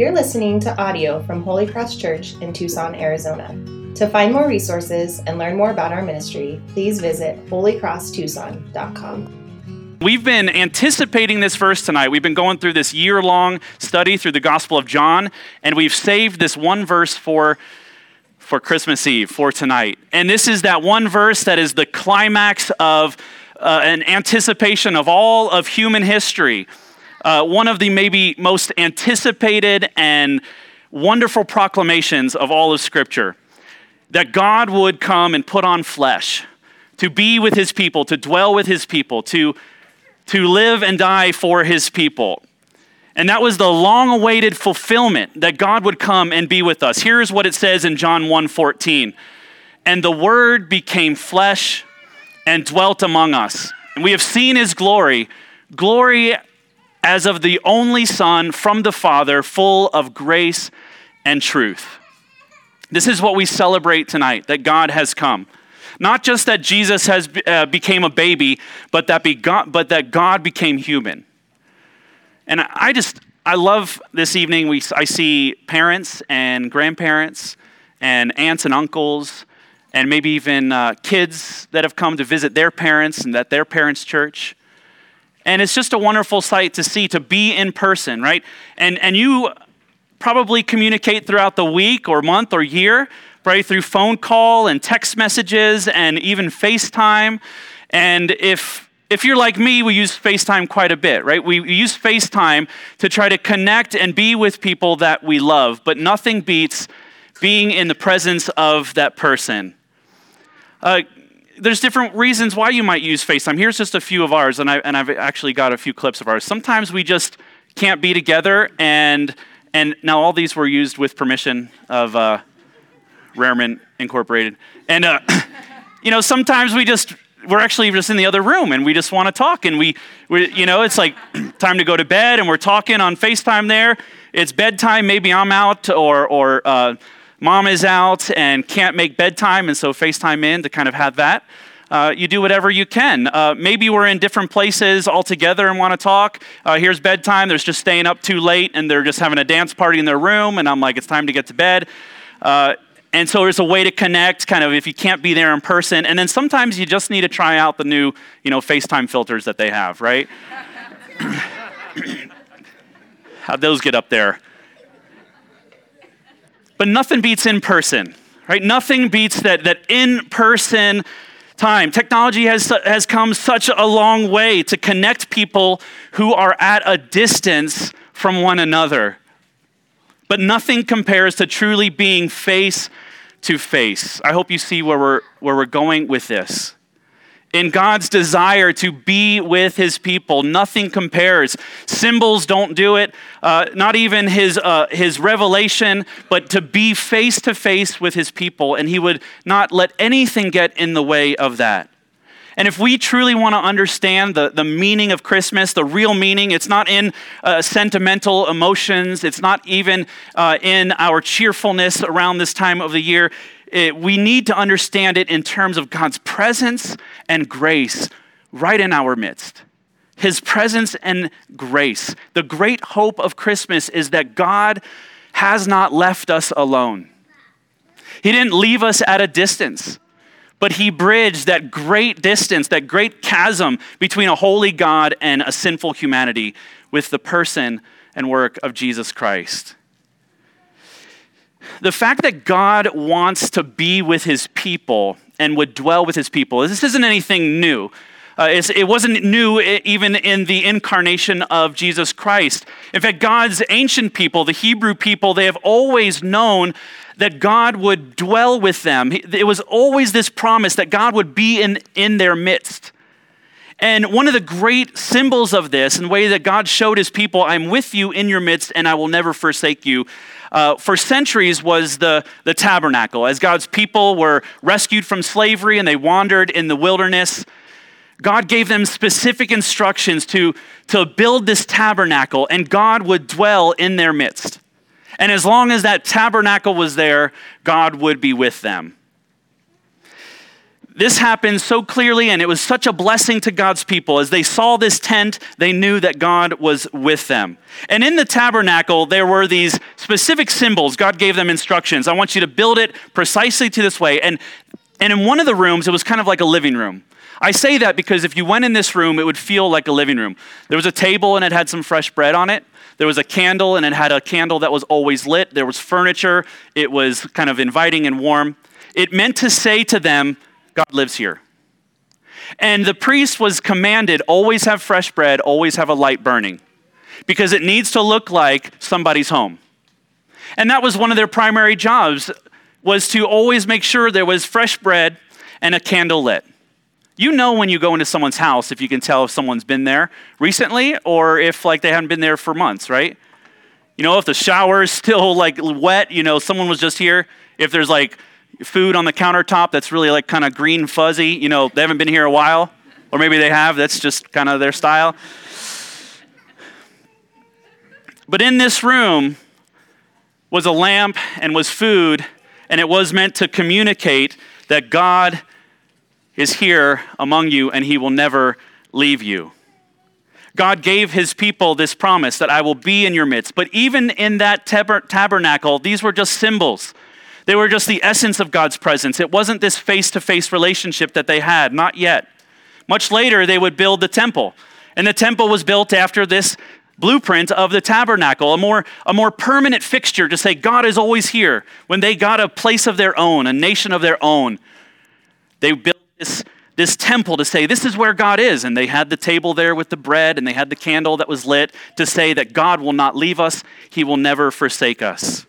You're listening to audio from Holy Cross Church in Tucson, Arizona. To find more resources and learn more about our ministry, please visit holycrosstucson.com. We've been anticipating this verse tonight. We've been going through this year long study through the Gospel of John, and we've saved this one verse for, for Christmas Eve, for tonight. And this is that one verse that is the climax of uh, an anticipation of all of human history uh, one of the maybe most anticipated and wonderful proclamations of all of Scripture that God would come and put on flesh to be with his people, to dwell with his people, to, to live and die for his people. And that was the long awaited fulfillment that God would come and be with us. Here's what it says in John 1:14. And the word became flesh and dwelt among us. And we have seen his glory, glory as of the only Son from the Father, full of grace and truth. This is what we celebrate tonight that God has come. Not just that Jesus has uh, became a baby, but that, but that God became human. And I just, I love this evening. We, I see parents and grandparents and aunts and uncles and maybe even uh, kids that have come to visit their parents and at their parents' church. And it's just a wonderful sight to see, to be in person, right? And, and you probably communicate throughout the week or month or year, right? Through phone call and text messages and even FaceTime. And if if you're like me, we use FaceTime quite a bit, right? We use FaceTime to try to connect and be with people that we love, but nothing beats being in the presence of that person. Uh, there's different reasons why you might use FaceTime. Here's just a few of ours, and, I, and I've actually got a few clips of ours. Sometimes we just can't be together, and, and now all these were used with permission of uh, Rarement Incorporated. And, uh, you know, sometimes we just, we're actually just in the other room and we just want to talk. And we, we, you know, it's like time to go to bed and we're talking on FaceTime there. It's bedtime, maybe I'm out or, or, uh, mom is out and can't make bedtime, and so FaceTime in to kind of have that. Uh, you do whatever you can. Uh, maybe we're in different places all together and want to talk. Uh, here's bedtime. There's just staying up too late and they're just having a dance party in their room, and I'm like, it's time to get to bed. Uh, and so there's a way to connect, kind of if you can't be there in person. And then sometimes you just need to try out the new, you know, FaceTime filters that they have, right? How'd those get up there? But nothing beats in person, right? Nothing beats that, that in person time. Technology has, has come such a long way to connect people who are at a distance from one another. But nothing compares to truly being face to face. I hope you see where we're, where we're going with this in God's desire to be with his people. Nothing compares. Symbols don't do it, uh, not even his, uh, his revelation, but to be face to face with his people. And he would not let anything get in the way of that. And if we truly want to understand the, the meaning of Christmas, the real meaning, it's not in uh, sentimental emotions, it's not even uh, in our cheerfulness around this time of the year it, we need to understand it in terms of God's presence and grace right in our midst. His presence and grace. The great hope of Christmas is that God has not left us alone. He didn't leave us at a distance, but He bridged that great distance, that great chasm between a holy God and a sinful humanity with the person and work of Jesus Christ the fact that God wants to be with his people and would dwell with his people, this isn't anything new. Uh, it wasn't new even in the incarnation of Jesus Christ. In fact, God's ancient people, the Hebrew people, they have always known that God would dwell with them. It was always this promise that God would be in, in their midst. And one of the great symbols of this, and the way that God showed his people, I'm with you in your midst and I will never forsake you, uh, for centuries was the, the tabernacle. As God's people were rescued from slavery and they wandered in the wilderness, God gave them specific instructions to, to build this tabernacle, and God would dwell in their midst. And as long as that tabernacle was there, God would be with them. This happened so clearly, and it was such a blessing to God's people. As they saw this tent, they knew that God was with them. And in the tabernacle, there were these specific symbols. God gave them instructions. I want you to build it precisely to this way. And, and in one of the rooms, it was kind of like a living room. I say that because if you went in this room, it would feel like a living room. There was a table and it had some fresh bread on it. There was a candle and it had a candle that was always lit. There was furniture. It was kind of inviting and warm. It meant to say to them, God lives here. And the priest was commanded always have fresh bread, always have a light burning, because it needs to look like somebody's home. And that was one of their primary jobs was to always make sure there was fresh bread and a candle lit. You know when you go into someone's house if you can tell if someone's been there recently or if like they haven't been there for months, right? You know if the shower is still like wet, you know someone was just here. If there's like food on the countertop that's really like kind of green fuzzy. You know, they haven't been here a while, or maybe they have. That's just kind of their style. But in this room was a lamp and was food, and it was meant to communicate that God is here among you and he will never leave you. God gave his people this promise that I will be in your midst. But even in that tabernacle, these were just symbols. They were just the essence of God's presence. It wasn't this face to face relationship that they had, not yet. Much later, they would build the temple. And the temple was built after this blueprint of the tabernacle, a more, a more permanent fixture to say God is always here. When they got a place of their own, a nation of their own, they built this, this temple to say, This is where God is. And they had the table there with the bread, and they had the candle that was lit to say that God will not leave us, He will never forsake us.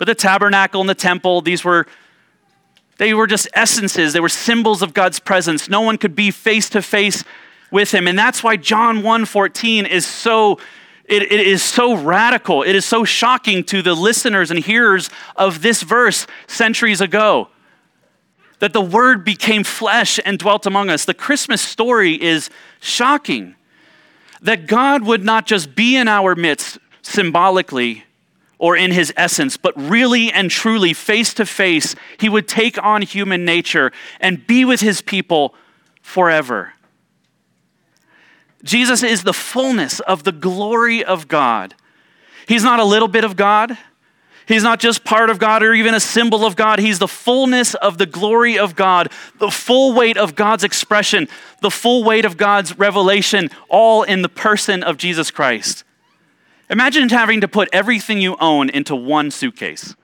But the tabernacle and the temple, these were they were just essences, they were symbols of God's presence. No one could be face to face with him. And that's why John 1:14 is so it, it is so radical. It is so shocking to the listeners and hearers of this verse centuries ago. That the word became flesh and dwelt among us. The Christmas story is shocking. That God would not just be in our midst symbolically, or in his essence, but really and truly, face to face, he would take on human nature and be with his people forever. Jesus is the fullness of the glory of God. He's not a little bit of God. He's not just part of God or even a symbol of God. He's the fullness of the glory of God, the full weight of God's expression, the full weight of God's revelation, all in the person of Jesus Christ. Imagine having to put everything you own into one suitcase.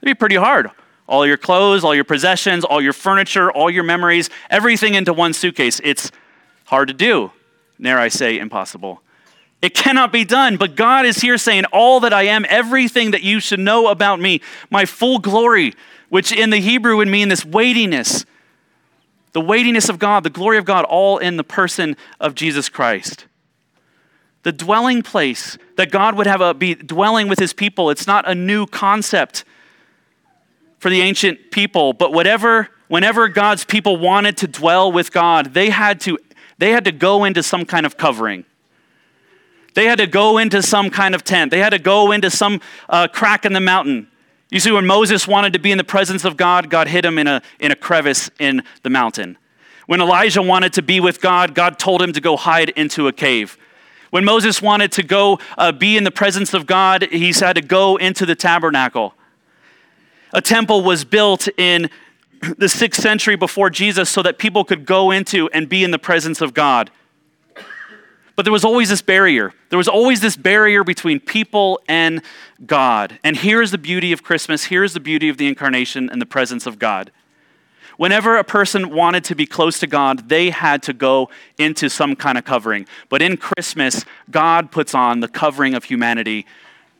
It'd be pretty hard. All your clothes, all your possessions, all your furniture, all your memories, everything into one suitcase. It's hard to do. Dare I say, impossible. It cannot be done, but God is here saying, All that I am, everything that you should know about me, my full glory, which in the Hebrew would mean this weightiness, the weightiness of God, the glory of God, all in the person of Jesus Christ the dwelling place, that God would have a, be dwelling with his people. It's not a new concept for the ancient people, but whatever, whenever God's people wanted to dwell with God, they had to, they had to go into some kind of covering. They had to go into some kind of tent. They had to go into some uh, crack in the mountain. You see, when Moses wanted to be in the presence of God, God hid him in a, in a crevice in the mountain. When Elijah wanted to be with God, God told him to go hide into a cave. When Moses wanted to go uh, be in the presence of God, he had to go into the tabernacle. A temple was built in the sixth century before Jesus so that people could go into and be in the presence of God. But there was always this barrier. There was always this barrier between people and God. And here's the beauty of Christmas. Here's the beauty of the incarnation and the presence of God. Whenever a person wanted to be close to God, they had to go into some kind of covering. But in Christmas, God puts on the covering of humanity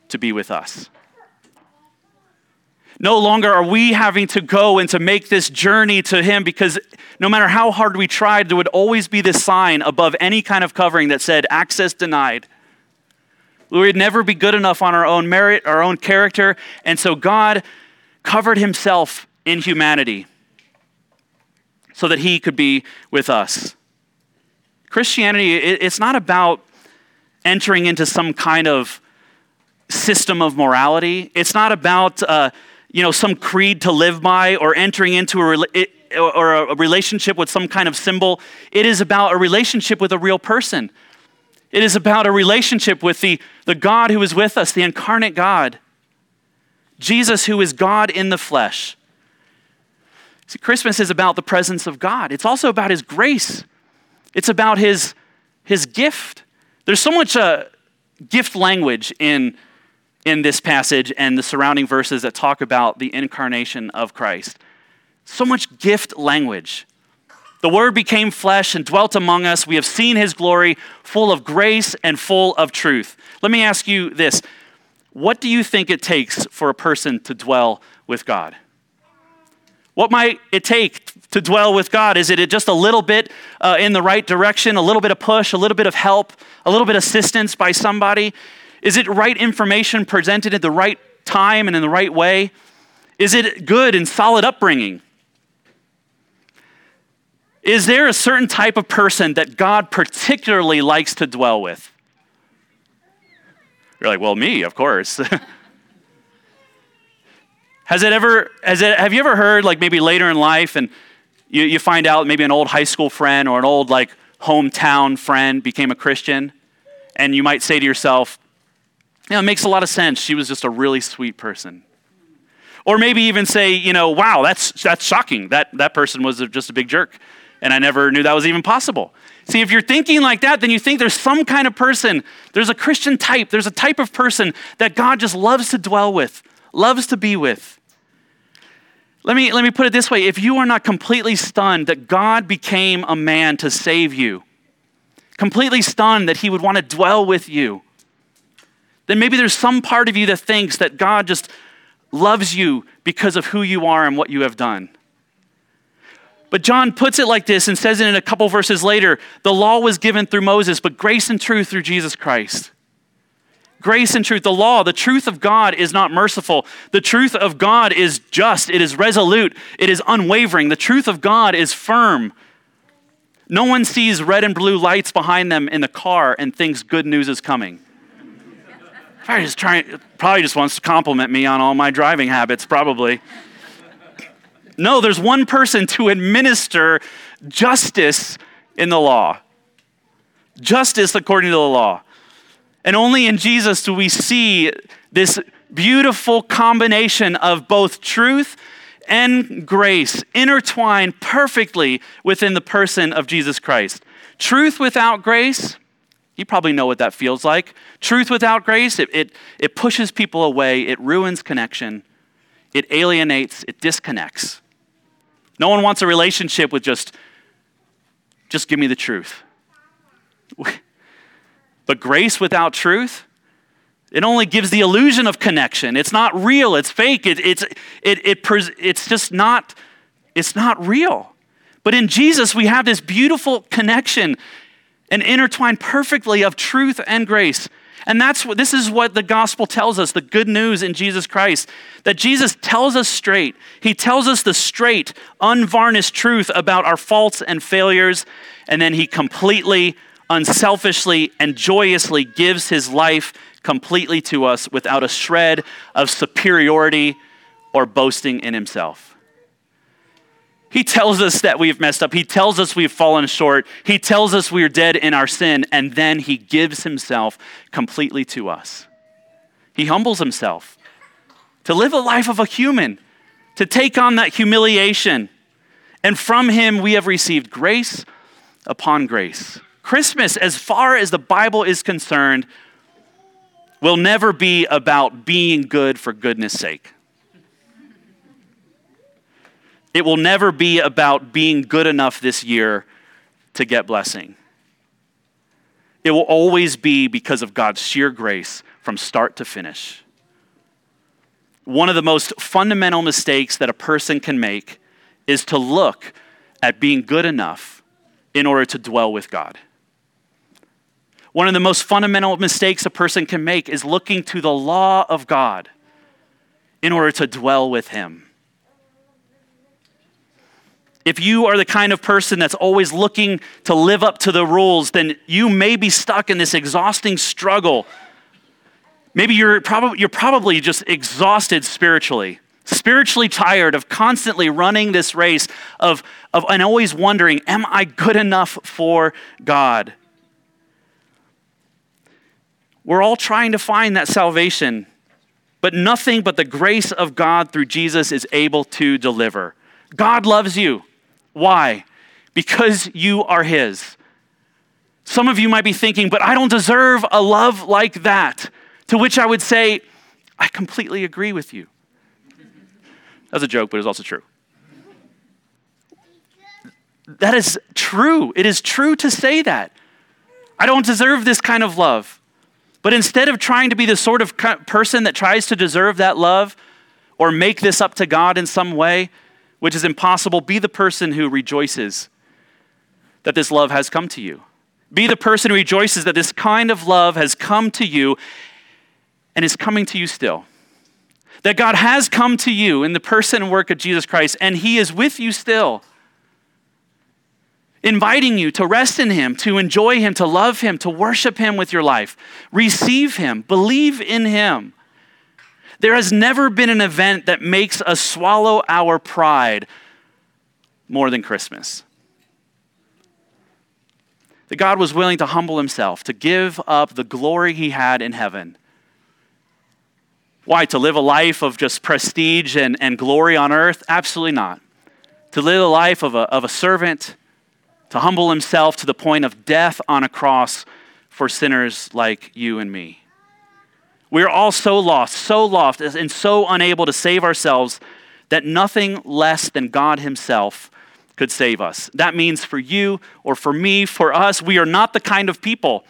to be with us. No longer are we having to go and to make this journey to Him because no matter how hard we tried, there would always be this sign above any kind of covering that said, access denied. We would never be good enough on our own merit, our own character. And so God covered Himself in humanity so that he could be with us. Christianity, it's not about entering into some kind of system of morality. It's not about uh, you know some creed to live by or entering into a. Or a relationship with some kind of symbol. It is about a relationship with a real person. It is about a relationship with the, the God who is with us, the incarnate God. Jesus, who is God in the flesh. See, Christmas is about the presence of God. It's also about His grace. It's about His, his gift. There's so much uh, gift language in, in this passage and the surrounding verses that talk about the incarnation of Christ. So much gift language. The Word became flesh and dwelt among us. We have seen His glory, full of grace and full of truth. Let me ask you this What do you think it takes for a person to dwell with God? What might it take to dwell with God? Is it just a little bit uh, in the right direction, a little bit of push, a little bit of help, a little bit of assistance by somebody? Is it right information presented at the right time and in the right way? Is it good and solid upbringing? Is there a certain type of person that God particularly likes to dwell with? You're like, well, me, of course. Has it ever, has it, have you ever heard, like maybe later in life, and you, you find out maybe an old high school friend or an old like hometown friend became a Christian, and you might say to yourself, yeah, it makes a lot of sense. She was just a really sweet person. Or maybe even say, you know, wow, that's, that's shocking. That, that person was just a big jerk, and I never knew that was even possible. See, if you're thinking like that, then you think there's some kind of person, there's a Christian type, there's a type of person that God just loves to dwell with, loves to be with. Let me, let me put it this way. If you are not completely stunned that God became a man to save you, completely stunned that he would want to dwell with you, then maybe there's some part of you that thinks that God just loves you because of who you are and what you have done. But John puts it like this and says it in a couple verses later. The law was given through Moses, but grace and truth through Jesus Christ grace and truth. The law, the truth of God is not merciful. The truth of God is just, it is resolute, it is unwavering. The truth of God is firm. No one sees red and blue lights behind them in the car and thinks good news is coming. Probably just trying, probably just wants to compliment me on all my driving habits, probably. No, there's one person to administer justice in the law. Justice according to the law. And only in Jesus do we see this beautiful combination of both truth and grace intertwined perfectly within the person of Jesus Christ. Truth without grace, you probably know what that feels like. Truth without grace, it, it, it pushes people away, it ruins connection, it alienates, it disconnects. No one wants a relationship with just, just give me the truth. But grace without truth, it only gives the illusion of connection. It's not real, it's fake, it, it's, it, it, it's just not, it's not real. But in Jesus, we have this beautiful connection and intertwined perfectly of truth and grace. And that's what this is what the gospel tells us, the good news in Jesus Christ, that Jesus tells us straight. He tells us the straight, unvarnished truth about our faults and failures, and then he completely unselfishly and joyously gives his life completely to us without a shred of superiority or boasting in himself. He tells us that we've messed up. He tells us we've fallen short. He tells us we're dead in our sin, and then he gives himself completely to us. He humbles himself to live a life of a human, to take on that humiliation. And from him we have received grace upon grace. Christmas, as far as the Bible is concerned, will never be about being good for goodness sake. It will never be about being good enough this year to get blessing. It will always be because of God's sheer grace from start to finish. One of the most fundamental mistakes that a person can make is to look at being good enough in order to dwell with God. One of the most fundamental mistakes a person can make is looking to the law of God in order to dwell with Him. If you are the kind of person that's always looking to live up to the rules, then you may be stuck in this exhausting struggle. Maybe you're, prob- you're probably just exhausted spiritually. spiritually tired of constantly running this race of, of and always wondering, am I good enough for God? We're all trying to find that salvation, but nothing but the grace of God through Jesus is able to deliver. God loves you. Why? Because you are His. Some of you might be thinking, but I don't deserve a love like that. To which I would say, I completely agree with you. That's a joke, but it's also true. That is true. It is true to say that. I don't deserve this kind of love. But instead of trying to be the sort of person that tries to deserve that love or make this up to God in some way, which is impossible, be the person who rejoices that this love has come to you. Be the person who rejoices that this kind of love has come to you and is coming to you still. That God has come to you in the person and work of Jesus Christ, and He is with you still, inviting you to rest in Him, to enjoy Him, to love Him, to worship Him with your life. Receive Him, believe in Him. There has never been an event that makes us swallow our pride more than Christmas. That God was willing to humble himself, to give up the glory he had in heaven. Why? To live a life of just prestige and, and glory on earth? Absolutely not. To live a life of a, of a servant, to humble himself to the point of death on a cross for sinners like you and me. We're all so lost, so lost, and so unable to save ourselves that nothing less than God Himself could save us. That means for you or for me, for us, we are not the kind of people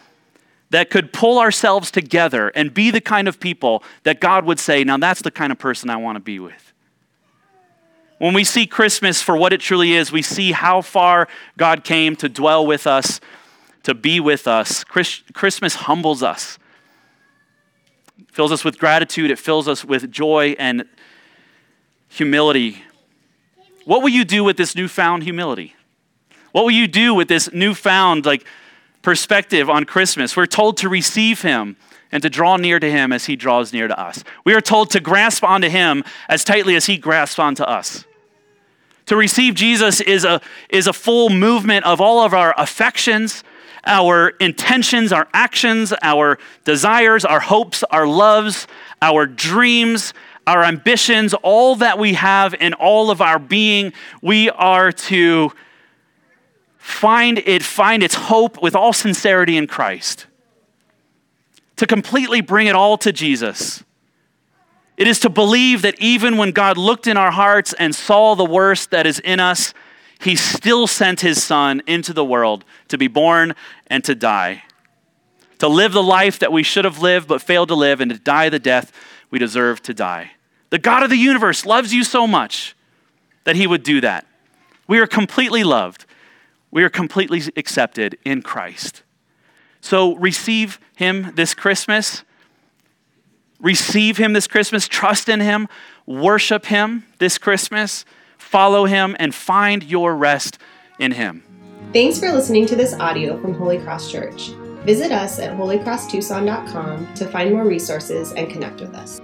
that could pull ourselves together and be the kind of people that God would say, now that's the kind of person I want to be with. When we see Christmas for what it truly is, we see how far God came to dwell with us, to be with us. Christmas humbles us it fills us with gratitude, it fills us with joy and humility. What will you do with this newfound humility? What will you do with this newfound like perspective on Christmas? We're told to receive him and to draw near to him as he draws near to us. We are told to grasp onto him as tightly as he grasps onto us. To receive Jesus is a, is a full movement of all of our affections, our intentions, our actions, our desires, our hopes, our loves, our dreams, our ambitions, all that we have in all of our being, we are to find it, find its hope with all sincerity in Christ. To completely bring it all to Jesus. It is to believe that even when God looked in our hearts and saw the worst that is in us, he still sent his son into the world to be born and to die. To live the life that we should have lived but failed to live and to die the death we deserve to die. The God of the universe loves you so much that he would do that. We are completely loved. We are completely accepted in Christ. So receive him this Christmas. Receive him this Christmas. Trust in him. Worship him this Christmas follow him, and find your rest in him. Thanks for listening to this audio from Holy Cross Church. Visit us at holycrosstucson.com to find more resources and connect with us.